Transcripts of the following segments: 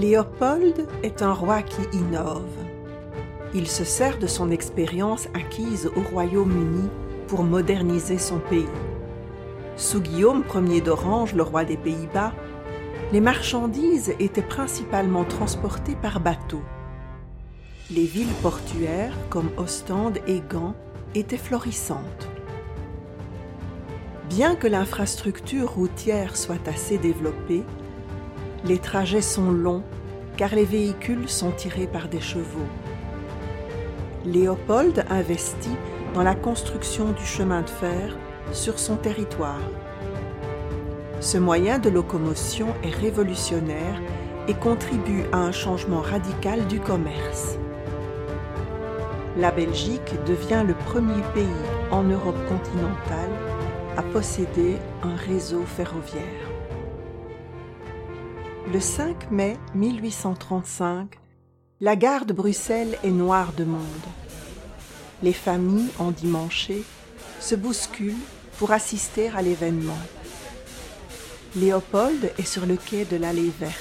Léopold est un roi qui innove. Il se sert de son expérience acquise au Royaume-Uni pour moderniser son pays. Sous Guillaume Ier d'Orange, le roi des Pays-Bas, les marchandises étaient principalement transportées par bateau. Les villes portuaires comme Ostende et Gand étaient florissantes. Bien que l'infrastructure routière soit assez développée, les trajets sont longs car les véhicules sont tirés par des chevaux. Léopold investit dans la construction du chemin de fer sur son territoire. Ce moyen de locomotion est révolutionnaire et contribue à un changement radical du commerce. La Belgique devient le premier pays en Europe continentale à posséder un réseau ferroviaire. Le 5 mai 1835, la gare de Bruxelles est noire de monde. Les familles endimanchées se bousculent pour assister à l'événement. Léopold est sur le quai de l'Allée verte.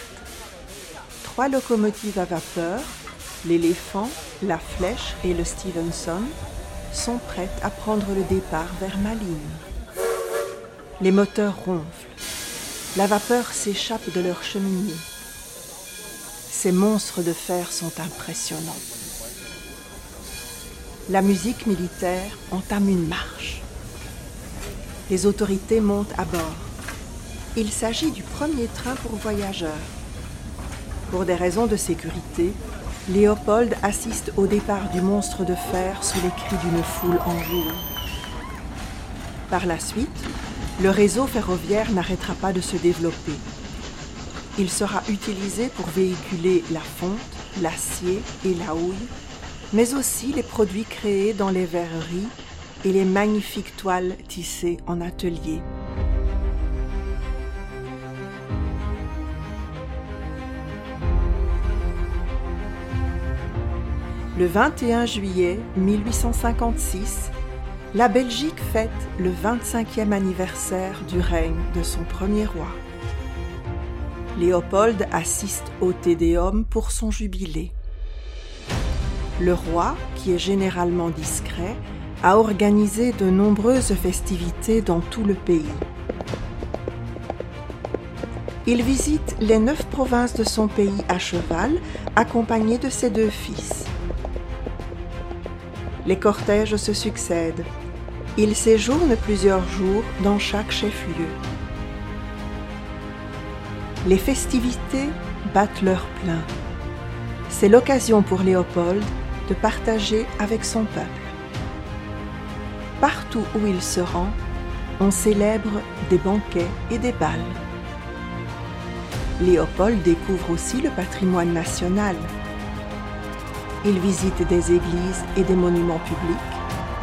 Trois locomotives à vapeur, l'éléphant, la flèche et le Stevenson, sont prêtes à prendre le départ vers Malines. Les moteurs ronflent. La vapeur s'échappe de leur cheminée. Ces monstres de fer sont impressionnants. La musique militaire entame une marche les autorités montent à bord. Il s'agit du premier train pour voyageurs. Pour des raisons de sécurité, Léopold assiste au départ du monstre de fer sous les cris d'une foule en jour. Par la suite, le réseau ferroviaire n'arrêtera pas de se développer. Il sera utilisé pour véhiculer la fonte, l'acier et la houille, mais aussi les produits créés dans les verreries et les magnifiques toiles tissées en atelier. Le 21 juillet 1856, la Belgique fête le 25e anniversaire du règne de son premier roi. Léopold assiste au Tédéum pour son jubilé. Le roi, qui est généralement discret, a organisé de nombreuses festivités dans tout le pays. Il visite les neuf provinces de son pays à cheval, accompagné de ses deux fils. Les cortèges se succèdent. Il séjourne plusieurs jours dans chaque chef-lieu. Les festivités battent leur plein. C'est l'occasion pour Léopold de partager avec son peuple. Partout où il se rend, on célèbre des banquets et des bals. Léopold découvre aussi le patrimoine national. Il visite des églises et des monuments publics,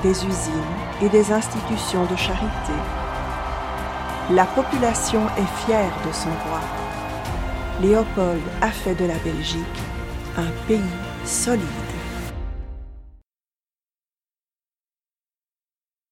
des usines et des institutions de charité. La population est fière de son roi. Léopold a fait de la Belgique un pays solide.